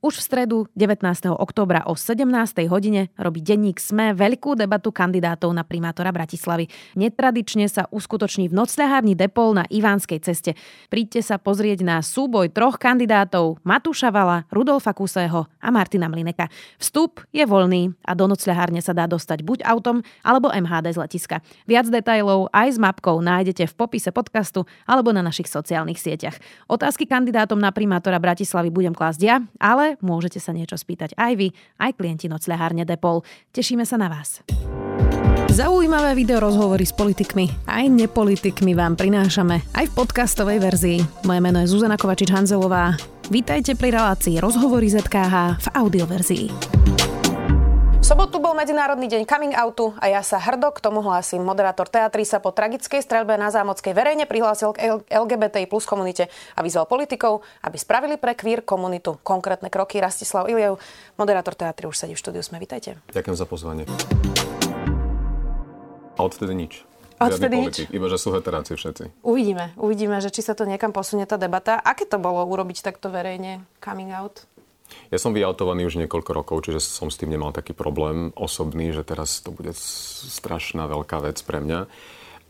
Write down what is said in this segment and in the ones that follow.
Už v stredu 19. októbra o 17. hodine robí denník SME veľkú debatu kandidátov na primátora Bratislavy. Netradične sa uskutoční v nocľahárni Depol na Ivánskej ceste. Príďte sa pozrieť na súboj troch kandidátov Matúša Vala, Rudolfa Kusého a Martina Mlineka. Vstup je voľný a do nocľahárne sa dá dostať buď autom alebo MHD z letiska. Viac detajlov aj s mapkou nájdete v popise podcastu alebo na našich sociálnych sieťach. Otázky kandidátom na primátora Bratislavy budem klásť ja, ale môžete sa niečo spýtať aj vy, aj klienti nocľahárne Depol. Tešíme sa na vás. Zaujímavé video rozhovory s politikmi aj nepolitikmi vám prinášame aj v podcastovej verzii. Moje meno je Zuzana Kovačič-Hanzelová. Vítajte pri relácii Rozhovory ZKH v audioverzii sobotu bol Medzinárodný deň coming outu a ja sa hrdo k tomu hlásim. Moderátor teatry sa po tragickej streľbe na Zámockej verejne prihlásil k LGBTI plus komunite a vyzval politikov, aby spravili pre queer komunitu konkrétne kroky. Rastislav Iliev, moderátor teatry, už sedí v štúdiu. Sme, vítajte. Ďakujem za pozvanie. A odtedy nič. Odtedy nič? Iba, že sú heteráci všetci. Uvidíme, uvidíme, že či sa to niekam posunie tá debata. Aké to bolo urobiť takto verejne coming out? Ja som vyautovaný už niekoľko rokov, čiže som s tým nemal taký problém osobný, že teraz to bude strašná veľká vec pre mňa.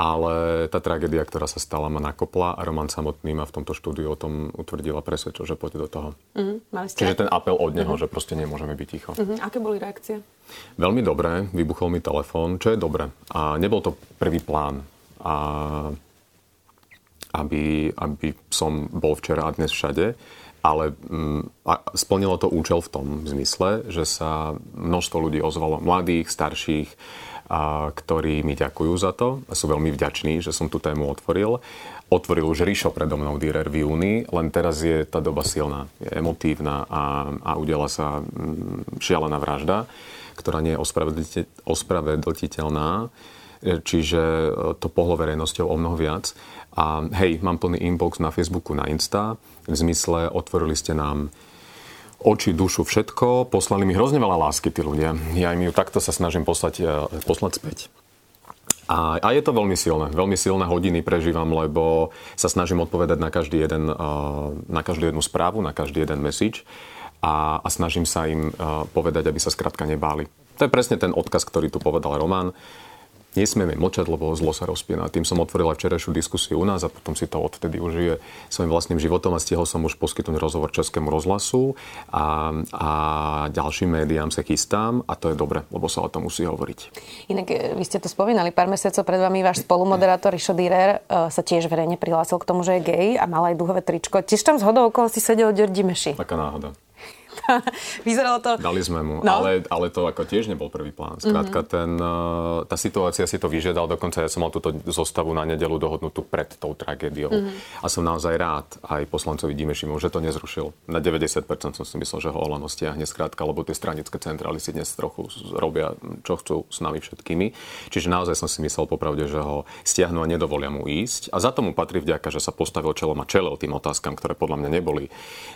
Ale tá tragédia, ktorá sa stala, ma nakopla a Roman samotný ma v tomto štúdiu o tom utvrdil a presvedčil, že poďte do toho. Uh-huh. Mali ste Čiže ten apel od neho, uh-huh. že proste nemôžeme byť ticho. Uh-huh. Aké boli reakcie? Veľmi dobré. Vybuchol mi telefón, čo je dobré. A nebol to prvý plán. A aby, aby som bol včera a dnes všade ale mm, splnilo to účel v tom zmysle, že sa množstvo ľudí ozvalo, mladých, starších, ktorí mi ďakujú za to a sú veľmi vďační, že som tú tému otvoril. Otvoril už Ríšo predo mnou Dürer v júni, len teraz je tá doba silná, je emotívna a, a udela sa mm, šialená vražda, ktorá nie je ospravedlniteľná, čiže e, to pohlo verejnosťou o mnoho viac. A hej, mám plný inbox na Facebooku, na Insta, v zmysle otvorili ste nám oči, dušu, všetko. Poslali mi hrozne veľa lásky tí ľudia. Ja im ju takto sa snažím poslať, e, poslať späť. A, a je to veľmi silné. Veľmi silné hodiny prežívam, lebo sa snažím odpovedať na každý jeden, e, na každú jednu správu, na každý jeden message a, a snažím sa im e, povedať, aby sa skrátka nebáli. To je presne ten odkaz, ktorý tu povedal Roman nesmieme mlčať, lebo zlo sa rozpína. Tým som otvorila včerajšiu diskusiu u nás a potom si to odtedy užije svojim vlastným životom a stihol som už poskytnúť rozhovor Českému rozhlasu a, a ďalším médiám sa chystám a to je dobre, lebo sa o tom musí hovoriť. Inak e, vy ste to spomínali pár mesiacov pred vami, váš spolumoderátor Rišo Dürer e, sa tiež verejne prihlásil k tomu, že je gay a mal aj duhové tričko. Tiež tam z hodou si sedel Ďordi Meši. Taká náhoda. Vyzeralo to... Dali sme mu, no. ale, ale to ako tiež nebol prvý plán. Skrátka, mm-hmm. ten, eh, tá situácia si to vyžiadal, dokonca ja som mal túto zostavu na nedelu dohodnutú pred tou tragédiou. Mm-hmm. A som naozaj rád aj poslancovi Dimešimu, že to nezrušil. Na 90% som si myslel, že ho Olano stiahne skrátka, lebo tie stranické centrály si dnes trochu robia, čo chcú s nami všetkými. Čiže naozaj som si myslel popravde, že ho stiahnu a nedovolia mu ísť. A za tomu patrí vďaka, že sa postavil čelom a čelil tým otázkam, ktoré podľa mňa neboli,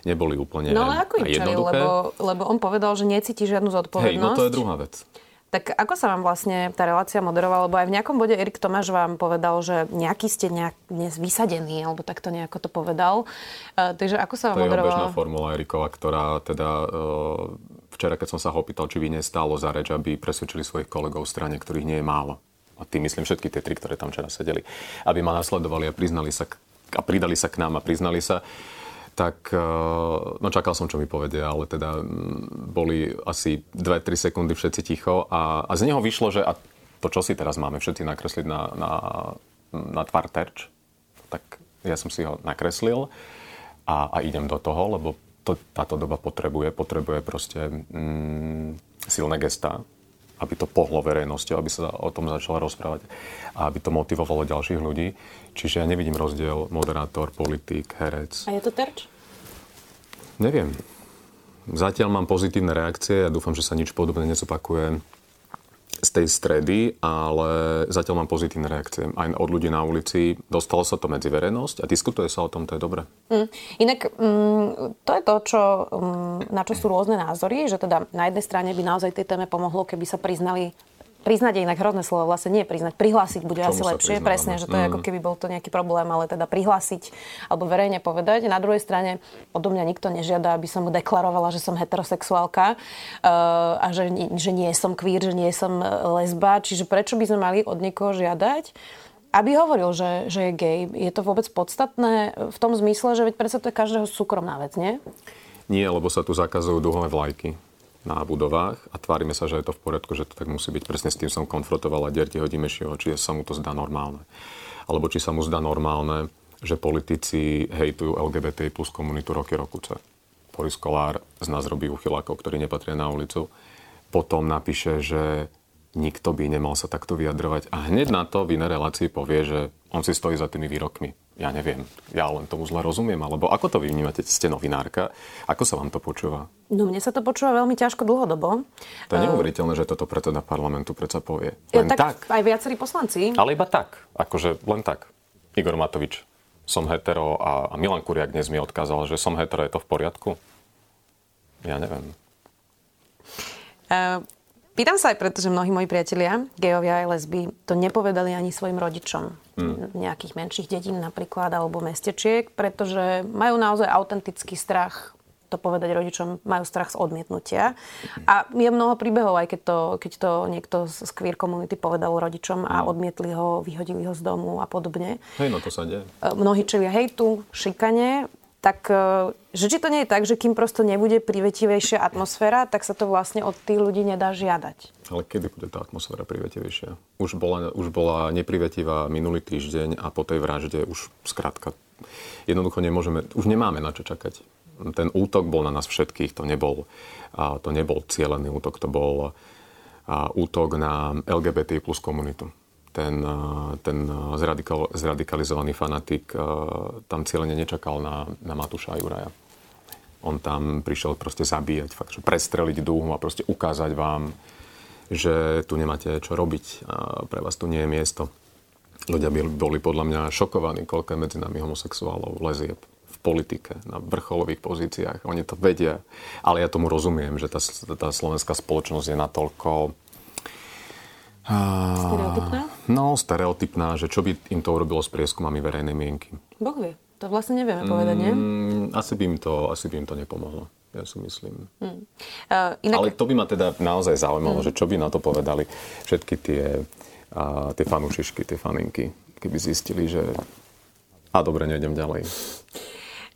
neboli úplne no, ale ako im jednoduché lebo, lebo on povedal, že necíti žiadnu zodpovednosť. Hej, no to je druhá vec. Tak ako sa vám vlastne tá relácia moderovala? Lebo aj v nejakom bode Erik Tomáš vám povedal, že nejaký ste nejak dnes vysadení, alebo takto nejako to povedal. Uh, takže ako sa vám to moderovala? To je bežná formula Erikova, ktorá teda uh, včera, keď som sa ho opýtal, či by nestálo za reč, aby presvedčili svojich kolegov v strane, ktorých nie je málo. A tým myslím všetky tie tri, ktoré tam včera sedeli. Aby ma nasledovali a priznali sa a pridali sa k nám a priznali sa tak eh, no čakal som, čo mi povedia, ale teda mm, boli asi 2-3 sekundy všetci ticho a, a z neho vyšlo, že a to, čo si teraz máme všetci nakresliť na, na, na tvar terč, tak ja som si ho nakreslil a, a idem do toho, lebo to, táto doba potrebuje, potrebuje proste mm, silné gestá, aby to pohlo verejnosťou, aby sa o tom začalo rozprávať a aby to motivovalo ďalších ľudí. Čiže ja nevidím rozdiel moderátor, politik, herec. A je to terč? Neviem. Zatiaľ mám pozitívne reakcie a dúfam, že sa nič podobné nezopakuje z tej stredy, ale zatiaľ mám pozitívne reakcie aj od ľudí na ulici. Dostalo sa to medzi verejnosť a diskutuje sa o tom, to je dobre. Mm. Inak mm, to je to, čo, mm, na čo sú rôzne názory, že teda na jednej strane by naozaj tej téme pomohlo, keby sa priznali priznať je inak hrozné slovo, vlastne nie priznať, prihlásiť bude asi lepšie, presne, že to je mm. ako keby bol to nejaký problém, ale teda prihlásiť alebo verejne povedať. Na druhej strane odo mňa nikto nežiada, aby som deklarovala, že som heterosexuálka uh, a že, že nie som queer, že nie som e, lesba, čiže prečo by sme mali od niekoho žiadať, aby hovoril, že, že je gay. Je to vôbec podstatné v tom zmysle, že veď predsa to je každého súkromná vec, nie? Nie, lebo sa tu zakazujú duhové vlajky na budovách a tvárime sa, že je to v poriadku, že to tak musí byť. Presne s tým som konfrontovala Dertiho Dimešieho, či sa mu to zdá normálne. Alebo či sa mu zdá normálne, že politici hejtujú LGBT plus komunitu roky rokuce. Boris Kolár z nás robí uchylákov, ktorí nepatria na ulicu. Potom napíše, že nikto by nemal sa takto vyjadrovať. A hneď na to v inej relácii povie, že on si stojí za tými výrokmi. Ja neviem, ja len tomu zle rozumiem, alebo ako to vy vnímate? Ste novinárka, ako sa vám to počúva? No mne sa to počúva veľmi ťažko dlhodobo. To je neuveriteľné, že toto predseda parlamentu predsa povie. Len ja, tak, tak. Aj viacerí poslanci. Ale iba tak, akože len tak. Igor Matovič, som hetero a, a Milan Kuriak dnes mi odkázal, že som hetero, je to v poriadku? Ja neviem. Uh, Pýtam sa aj preto, že mnohí moji priatelia, gejovia aj lesby, to nepovedali ani svojim rodičom. Mm. Nejakých menších dedín napríklad, alebo mestečiek, pretože majú naozaj autentický strach to povedať rodičom, majú strach z odmietnutia. A je mnoho príbehov, aj keď to, keď to niekto z queer komunity povedal rodičom a odmietli ho, vyhodili ho z domu a podobne. Hej, no to sa deje. Mnohí čelia hejtu, šikane tak e, že či to nie je tak, že kým prosto nebude privetivejšia atmosféra, tak sa to vlastne od tých ľudí nedá žiadať. Ale kedy bude tá atmosféra privetivejšia? Už bola, už bola neprivetivá minulý týždeň a po tej vražde už skrátka jednoducho nemôžeme, už nemáme na čo čakať. Ten útok bol na nás všetkých, to nebol, to nebol cieľený útok, to bol útok na LGBT plus komunitu ten, eh, ten zradikal, zradikalizovaný fanatik eh, tam cieľene nečakal na, na Matúša a Juraja. On tam prišiel proste zabíjať, fakt, že prestreliť dúhu a proste ukázať vám, že tu nemáte čo robiť a pre vás tu nie je miesto. Ľudia by boli podľa mňa šokovaní, koľko je medzi nami homosexuálov, lezieb v politike, na vrcholových pozíciách. Oni to vedia. Ale ja tomu rozumiem, že tá, tá slovenská spoločnosť je natoľko Stereotypná? No, stereotypná, že čo by im to urobilo s prieskumami verejnej mienky. Boh vie. To vlastne nevieme povedať, nie? Mm, asi, by im to, asi by im to nepomohlo. Ja si myslím. Mm. Uh, inak... Ale to by ma teda naozaj zaujímalo, mm. že čo by na to povedali všetky tie, uh, tie fanúšišky, tie faninky, keby zistili, že a dobre, nejdem ďalej.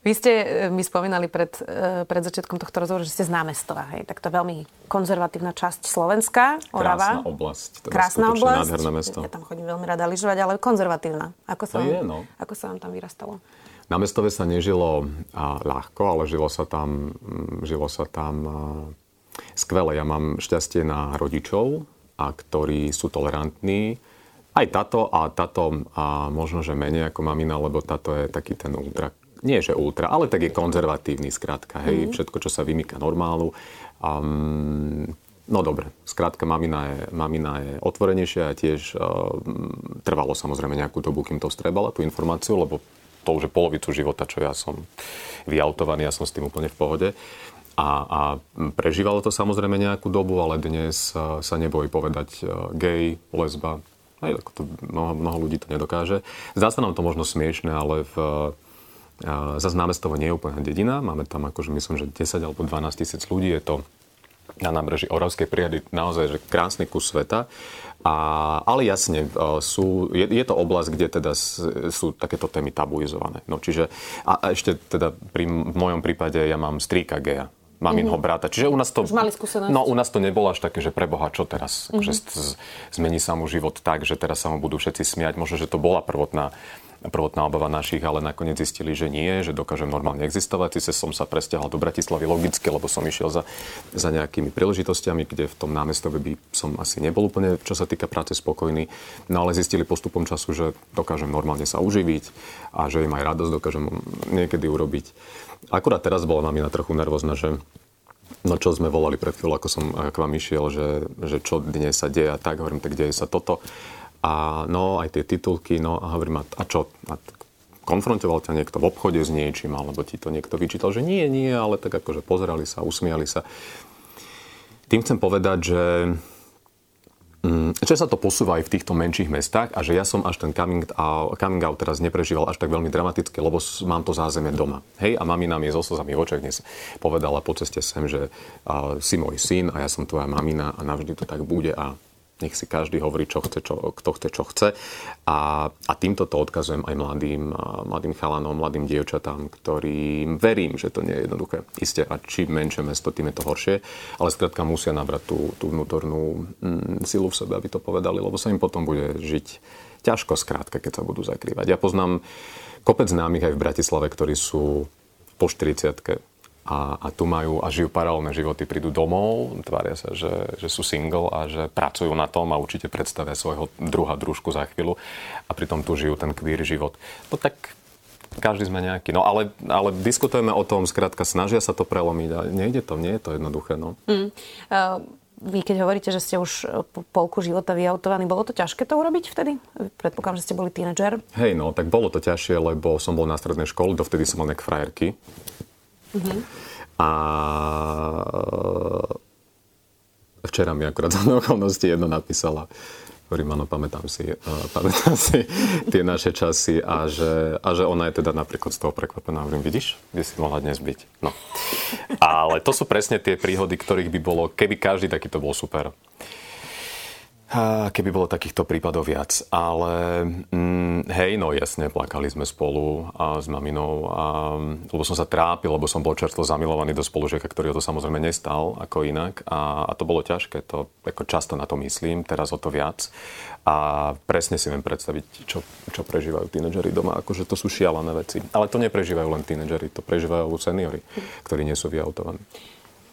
Vy ste e, mi spomínali pred, e, pred začiatkom tohto rozhovoru, že ste z námestova. Hej? Tak to je veľmi konzervatívna časť Slovenska, Orava. Krásna oblasť. Teda Krásna oblasť. Nádherné mesto. Ja tam chodím veľmi rada lyžovať, ale konzervatívna. Ako sa, vám, je, no. ako sa vám tam vyrastalo? Na mestove sa nežilo a, ľahko, ale žilo sa tam, mm, žilo sa tam a, skvele. Ja mám šťastie na rodičov, a ktorí sú tolerantní. Aj táto a táto a možno, že menej ako mamina, lebo táto je taký ten ultra nie že ultra, ale tak je konzervatívny skrátka, hej, mm. všetko, čo sa vymýka normálu. Um, no dobre, skrátka mamina je, mamina je otvorenejšia a tiež uh, trvalo samozrejme nejakú dobu, kým to strebala, tú informáciu, lebo to už je polovicu života, čo ja som vyautovaný, ja som s tým úplne v pohode. A, a prežívalo to samozrejme nejakú dobu, ale dnes uh, sa nebojí povedať uh, gay, lesba, aj to mnoho, mnoho ľudí to nedokáže. Zdá sa nám to možno smiešne, ale v Zase námestovo nie je úplná dedina, máme tam akože myslím, že 10 alebo 12 tisíc ľudí, je to na nábreží Oravskej príhady naozaj že krásny kus sveta. A, ale jasne, e, sú, je, je to oblasť, kde teda sú takéto témy tabuizované. No, čiže, a, a ešte teda pri, v mojom prípade ja mám strýka geja, maminho mm-hmm. brata. Čiže u nás to... Už mali skúsenosť? No, u nás to nebolo až také, že preboha, čo teraz? Mm-hmm. Že zmení sa mu život tak, že teraz sa mu budú všetci smiať. Možno, že to bola prvotná prvotná obava našich, ale nakoniec zistili, že nie, že dokážem normálne existovať. Sice som sa presťahol do Bratislavy logicky, lebo som išiel za, za nejakými príležitostiami, kde v tom námestove by som asi nebol úplne, čo sa týka práce, spokojný. No ale zistili postupom času, že dokážem normálne sa uživiť a že im aj radosť dokážem niekedy urobiť. Akurát teraz bola mamina trochu nervózna, že No čo sme volali pred chvíľou, ako som k vám išiel, že, že čo dnes sa deje a tak, hovorím, tak deje sa toto. A no, aj tie titulky, no a hovorím, a čo? A konfrontoval ťa niekto v obchode s niečím, alebo ti to niekto vyčítal, že nie, nie, ale tak akože pozerali sa, usmiali sa. Tým chcem povedať, že Mm, že sa to posúva aj v týchto menších mestách a že ja som až ten coming out, coming out teraz neprežíval až tak veľmi dramaticky, lebo mám to zázemie doma. Hej, a mamina mi so slzami v očiach dnes povedala po ceste sem, že uh, si môj syn a ja som tvoja mamina a navždy to tak bude a nech si každý hovorí, čo chce, čo, kto chce, čo chce. A, a týmto to odkazujem aj mladým, mladým chalanom, mladým dievčatám, ktorým verím, že to nie je jednoduché. Isté, a čím menšie mesto, tým je to horšie. Ale skrátka musia nabrať tú, tú vnútornú mm, silu v sebe, aby to povedali, lebo sa im potom bude žiť ťažko skrátka, keď sa budú zakrývať. Ja poznám kopec známych aj v Bratislave, ktorí sú po 40 a, a tu majú a žijú paralelné životy, prídu domov, tvária sa, že, že sú single a že pracujú na tom a určite predstavia svojho druha, družku za chvíľu a pritom tu žijú ten queer život. No tak každý sme nejaký. No ale, ale diskutujeme o tom, skrátka snažia sa to prelomiť a nejde to, nie je to jednoduché. No. Mm. Uh... Vy keď hovoríte, že ste už polku života vyautovaní, bolo to ťažké to urobiť vtedy? Predpokladám, že ste boli tínedžer. Hej, no, tak bolo to ťažšie, lebo som bol na strednej škole, dovtedy som mal nejak frajerky. Uh-huh. A včera mi akurát za okolnosti jedna napísala, hovorím, áno, pamätám si, uh, pamätám si tie naše časy a že, a že ona je teda napríklad z toho prekvapená. Hovorím, vidíš, kde si mohla dnes byť. No. Ale to sú presne tie príhody, ktorých by bolo, keby každý takýto bol super keby bolo takýchto prípadov viac. Ale mm, hej, no jasne, plakali sme spolu a s maminou, a, lebo som sa trápil, lebo som bol čerstvo zamilovaný do spolužiaka, ktorý o to samozrejme nestal ako inak. A, a to bolo ťažké, to ako často na to myslím, teraz o to viac. A presne si viem predstaviť, čo, čo prežívajú tínedžeri doma. Akože to sú šialené veci. Ale to neprežívajú len tínedžeri, to prežívajú seniory, ktorí nie sú vyautovaní.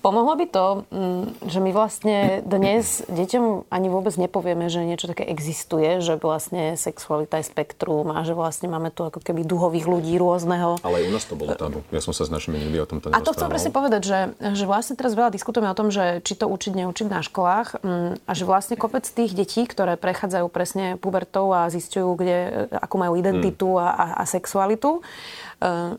Pomohlo by to, mm, že my vlastne dnes deťom ani vôbec nepovieme, že niečo také existuje, že vlastne sexualita je spektrum a že vlastne máme tu ako keby duhových ľudí rôzneho. Ale u nás to bolo tabu. Ja som sa s našimi nikdy o tomto A to chcem presne povedať, že, že vlastne teraz veľa diskutujeme o tom, že či to učiť, neučiť na školách mm, a že vlastne kopec tých detí, ktoré prechádzajú presne pubertou a zistujú, kde, akú majú identitu mm. a, a, a sexualitu,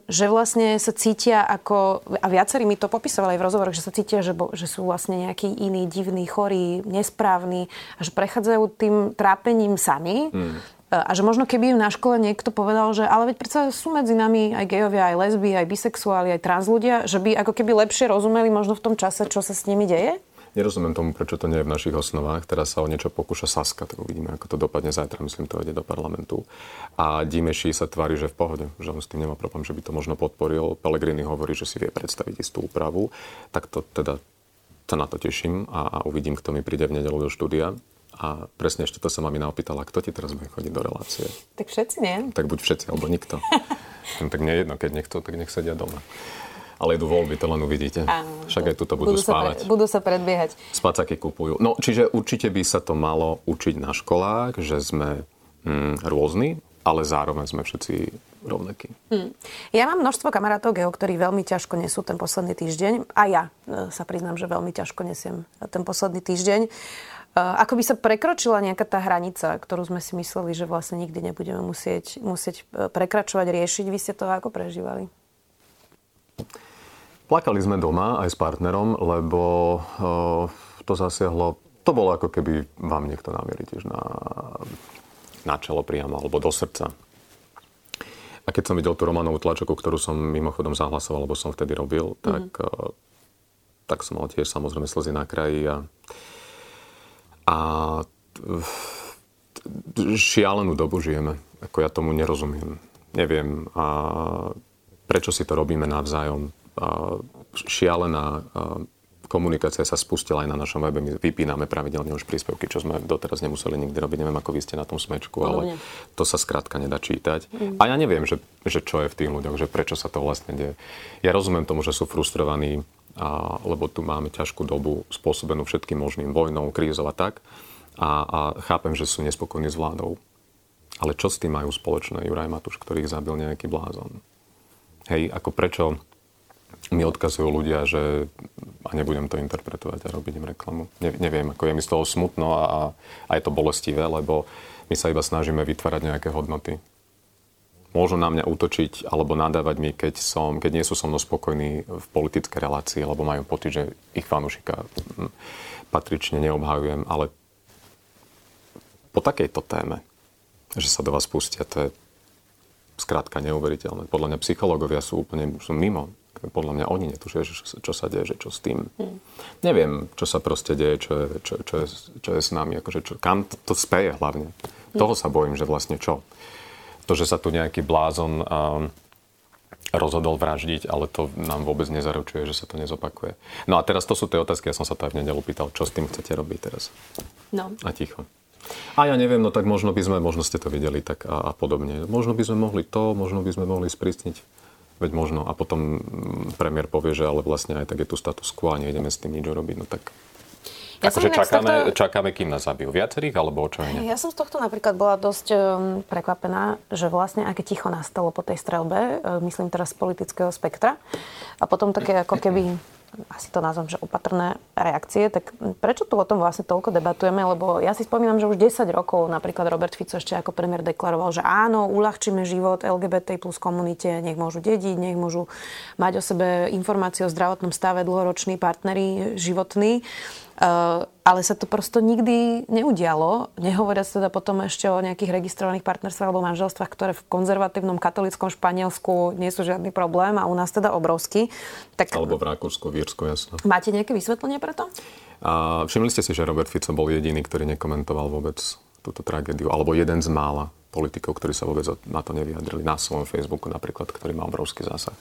že vlastne sa cítia ako, a viacerí mi to popisovali aj v rozhovoroch, že sa cítia, že, bo, že sú vlastne nejaký iný, divný, chorý, nesprávny a že prechádzajú tým trápením sami. Hmm. A že možno keby im na škole niekto povedal, že ale veď predsa sú medzi nami aj gejovia, aj lesby, aj bisexuáli, aj trans ľudia, že by ako keby lepšie rozumeli možno v tom čase, čo sa s nimi deje? Nerozumiem tomu, prečo to nie je v našich osnovách. Teraz sa o niečo pokúša Saska, tak uvidíme, ako to dopadne zajtra. Myslím, to ide do parlamentu. A Dimeši sa tvári, že v pohode, že on s tým nemá problém, že by to možno podporil. Pellegrini hovorí, že si vie predstaviť istú úpravu. Tak to teda sa na to teším a, a uvidím, kto mi príde v nedelu do štúdia. A presne ešte to sa mami naopýtala, kto ti teraz bude chodiť do relácie. Tak všetci, nie? Tak buď všetci, alebo nikto. tak nie jedno, keď nechcú, tak nech sedia doma ale idú voľby, to len uvidíte. Áno, Však aj tuto budú, budú spávať. Sa pre, budú sa predbiehať. Spacáky kupujú. No, čiže určite by sa to malo učiť na školách, že sme mm, rôzni, ale zároveň sme všetci rovnakí. Hmm. Ja mám množstvo kamarátov geo, ktorí veľmi ťažko nesú ten posledný týždeň. A ja e, sa priznám, že veľmi ťažko nesiem ten posledný týždeň. E, ako by sa prekročila nejaká tá hranica, ktorú sme si mysleli, že vlastne nikdy nebudeme musieť, musieť e, prekračovať, riešiť. Vy ste to ako prežívali? Plakali sme doma aj s partnerom, lebo uh, to zasiahlo, to bolo ako keby vám niekto namierí tiež na, na čelo priamo, alebo do srdca. A keď som videl tú Romanovú tlačoku, ktorú som mimochodom zahlasoval, lebo som vtedy robil, tak, mm-hmm. tak som mal tiež samozrejme slzy na kraji a, a šialenú dobu žijeme. Ako ja tomu nerozumiem. Neviem, a prečo si to robíme navzájom šialená komunikácia sa spustila aj na našom webe. My vypíname pravidelne už príspevky, čo sme doteraz nemuseli nikdy robiť. Neviem, ako vy ste na tom smečku, ale to sa skrátka nedá čítať. Mm. A ja neviem, že, že čo je v tých ľuďoch, že prečo sa to vlastne deje. Ja rozumiem tomu, že sú frustrovaní, a, lebo tu máme ťažkú dobu spôsobenú všetkým možným vojnou, krízov a tak. A, a chápem, že sú nespokojní s vládou. Ale čo s tým majú spoločné Juraj Matuš, ktorý ich zabil nejaký blázon? Hej, ako prečo mi odkazujú ľudia, že a nebudem to interpretovať a robiť im reklamu. Ne, neviem, ako je mi z toho smutno a, a je to bolestivé, lebo my sa iba snažíme vytvárať nejaké hodnoty. Môžu na mňa útočiť alebo nadávať mi, keď, som, keď nie sú so mnou spokojní v politickej relácii, alebo majú pocit, že ich fanúšika hm, patrične neobhajujem, ale po takejto téme, že sa do vás pustia, to je skrátka neuveriteľné. Podľa mňa psychológovia sú úplne sú mimo. Podľa mňa oni netušia, čo, čo sa deje, že čo s tým. Hmm. Neviem, čo sa proste deje, čo je, čo, čo je, čo je s nami, akože čo, kam to, to speje hlavne. Hmm. Toho sa bojím, že vlastne čo. To, že sa tu nejaký blázon um, rozhodol vraždiť, ale to nám vôbec nezaručuje, že sa to nezopakuje. No a teraz to sú tie otázky, ja som sa to aj v nedelu pýtal, čo s tým chcete robiť teraz. No. A ticho. A ja neviem, no tak možno by sme, možno ste to videli tak a, a podobne. Možno by sme mohli to, možno by sme mohli sprísniť. Veď možno. A potom mm, premiér povie, že ale vlastne aj tak je tu status quo a nejdeme s tým nič urobiť. No tak ja akože čakáme, tohto... čakáme, kým nás zabijú viacerých, alebo čo iné? Ja som z tohto napríklad bola dosť um, prekvapená, že vlastne aké ticho nastalo po tej strelbe, uh, myslím teraz z politického spektra. A potom také ako keby asi to nazvem, že opatrné reakcie, tak prečo tu o tom vlastne toľko debatujeme? Lebo ja si spomínam, že už 10 rokov napríklad Robert Fico ešte ako premiér deklaroval, že áno, uľahčíme život LGBT plus komunite, nech môžu dediť, nech môžu mať o sebe informácie o zdravotnom stave dlhoroční partneri životní. Uh, ale sa to prosto nikdy neudialo. Nehovoria sa teda potom ešte o nejakých registrovaných partnerstvách alebo manželstvách, ktoré v konzervatívnom katolickom Španielsku nie sú žiadny problém a u nás teda obrovský. Tak... Alebo v Rakúsku, v Írsku, jasno. Máte nejaké vysvetlenie pre to? A všimli ste si, že Robert Fico bol jediný, ktorý nekomentoval vôbec túto tragédiu, alebo jeden z mála politikov, ktorí sa vôbec na to nevyjadrili. Na svojom Facebooku napríklad, ktorý má obrovský zásah.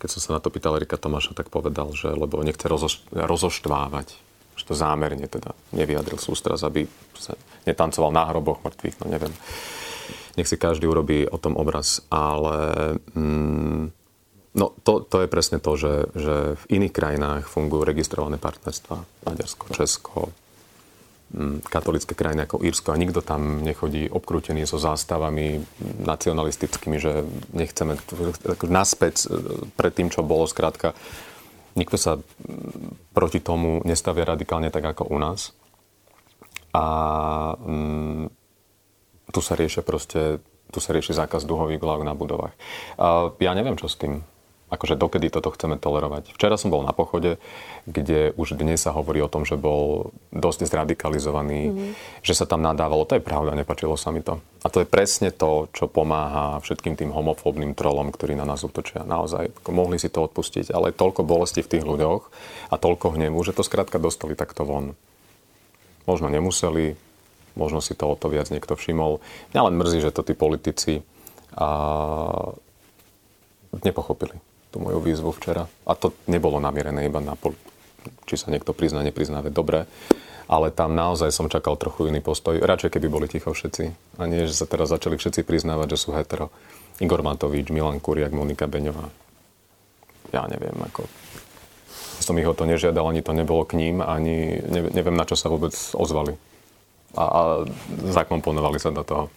Keď som sa na to pýtal Erika Tomáša, tak povedal, že lebo nechce rozoš- rozoštvávať to zámerne teda nevyjadril sústras, aby sa netancoval na hroboch mŕtvych, no neviem. Nech si každý urobí o tom obraz, ale mm, no to, to je presne to, že, že v iných krajinách fungujú registrované partnerstva. Maďarsko, Česko, mm, katolické krajiny ako Írsko a nikto tam nechodí obkrútený so zástavami nacionalistickými, že nechceme naspäť pred tým, čo bolo. Skrátka, nikto sa proti tomu nestavia radikálne tak ako u nás. A mm, tu sa riešia proste, tu sa rieši zákaz duhových vlák na budovách. A ja neviem, čo s tým akože dokedy toto chceme tolerovať. Včera som bol na pochode, kde už dnes sa hovorí o tom, že bol dosť zradikalizovaný, mm-hmm. že sa tam nadávalo. To je pravda, nepačilo sa mi to. A to je presne to, čo pomáha všetkým tým homofóbnym trolom, ktorí na nás útočia. Naozaj, mohli si to odpustiť, ale toľko bolesti v tých ľuďoch a toľko hnevu, že to skrátka dostali takto von. Možno nemuseli, možno si to o to viac niekto všimol. Mňa len mrzí, že to tí politici a nepochopili tú moju výzvu včera. A to nebolo namierené iba na či sa niekto prizná, neprizná, dobre. Ale tam naozaj som čakal trochu iný postoj. Radšej, keby boli ticho všetci. A nie, že sa teraz začali všetci priznávať, že sú hetero. Igor Matovič, Milan Kuriak, Monika Beňová. Ja neviem, ako... Som ich o to nežiadal, ani to nebolo k ním, ani neviem, na čo sa vôbec ozvali. A, a zakomponovali sa do toho.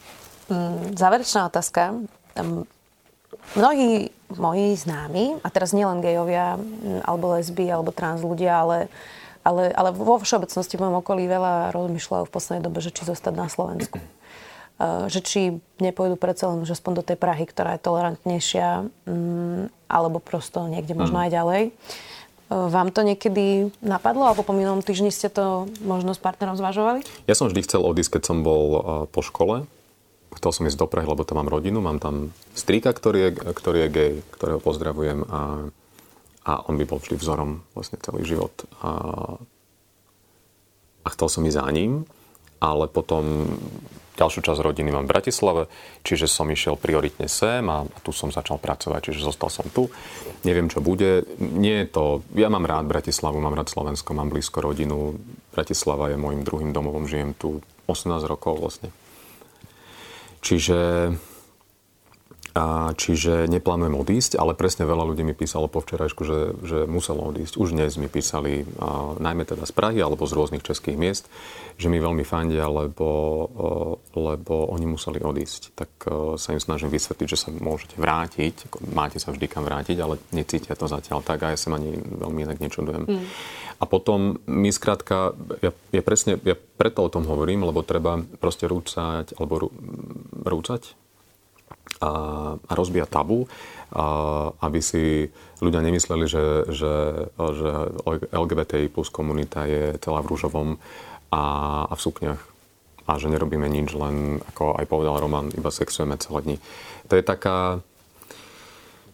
Mm, záverečná otázka. Mnohí moji známi, a teraz nielen gejovia, alebo lesby, alebo trans ľudia, ale, ale, ale vo všeobecnosti v mojom okolí veľa rozmýšľajú v poslednej dobe, že či zostať na Slovensku. Že či nepôjdu predsa len už aspoň do tej Prahy, ktorá je tolerantnejšia, alebo prosto niekde možno aj ďalej. Vám to niekedy napadlo, alebo po minulom týždni ste to možno s partnerom zvažovali? Ja som vždy chcel odísť, keď som bol po škole, chcel som ísť do Prahy, lebo tam mám rodinu, mám tam strýka, ktorý je, ktorý je gay, ktorého pozdravujem a, a on by bol vždy vzorom vlastne celý život. A, a chcel som ísť za ním, ale potom ďalšiu časť rodiny mám v Bratislave, čiže som išiel prioritne sem a tu som začal pracovať, čiže zostal som tu. Neviem, čo bude. Nie je to... Ja mám rád Bratislavu, mám rád Slovensko, mám blízko rodinu. Bratislava je môjim druhým domovom, žijem tu 18 rokov vlastne. Čiže, a, čiže neplánujem odísť, ale presne veľa ľudí mi písalo po včerajšku, že, že muselo odísť. Už dnes mi písali, a, najmä teda z Prahy alebo z rôznych českých miest, že mi veľmi fandia, lebo, lebo oni museli odísť. Tak sa im snažím vysvetliť, že sa môžete vrátiť, máte sa vždy kam vrátiť, ale necítia to zatiaľ tak a ja sa ani veľmi inak nečudujem. Mm. A potom my skrátka, ja, ja presne, ja preto o tom hovorím, lebo treba proste rúcať, alebo rú, rúcať a, a rozbíjať tabu, a, aby si ľudia nemysleli, že, že, že LGBTI plus komunita je celá v rúžovom a, a v sukniach. a že nerobíme nič, len ako aj povedal Roman, iba sexujeme celé dni. To je taká,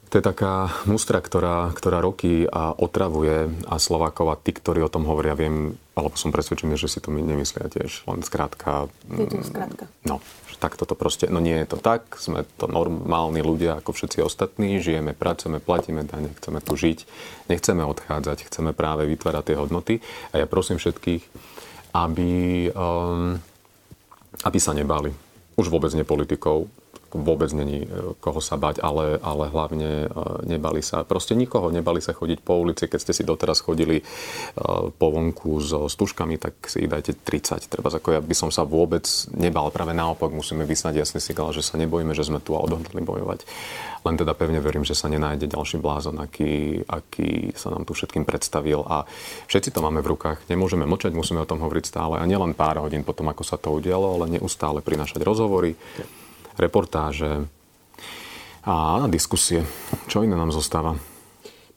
to je taká mustra, ktorá, ktorá roky a otravuje a Slovákov a tí, ktorí o tom hovoria, viem, alebo som presvedčený, že si to my nemyslia tiež. Len skrátka... Je to skrátka. No, tak toto proste, no nie je to tak, sme to normálni ľudia ako všetci ostatní, žijeme, pracujeme, platíme dane, chceme tu žiť, nechceme odchádzať, chceme práve vytvárať tie hodnoty. A ja prosím všetkých, aby, um, aby sa nebali. Už vôbec nie politikov, vôbec není e, koho sa bať, ale, ale hlavne e, nebali sa. Proste nikoho nebali sa chodiť po ulici. Keď ste si doteraz chodili e, po vonku so stužkami, tak si ich dajte 30. Treba ako ja by som sa vôbec nebal. Práve naopak musíme vysnať jasný signál, že sa nebojíme, že sme tu a odhodlili bojovať. Len teda pevne verím, že sa nenájde ďalší blázon, aký, aký sa nám tu všetkým predstavil. A všetci to máme v rukách. Nemôžeme mlčať, musíme o tom hovoriť stále. A nielen pár hodín potom, ako sa to udialo, ale neustále prinašať rozhovory reportáže a diskusie. Čo iné nám zostáva?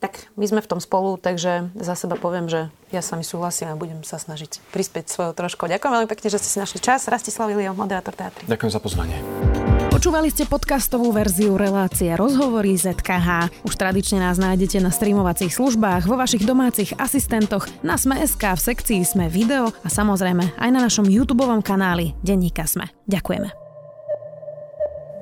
Tak my sme v tom spolu, takže za seba poviem, že ja s vami súhlasím a budem sa snažiť prispieť svojou troškou. Ďakujem veľmi pekne, že ste si našli čas. Rastislav Ilio, moderátor teatry. Ďakujem za pozvanie. Počúvali ste podcastovú verziu relácie Rozhovory ZKH. Už tradične nás nájdete na streamovacích službách, vo vašich domácich asistentoch, na Sme.sk, v sekcii Sme video a samozrejme aj na našom YouTube kanáli Denníka Sme. Ďakujeme.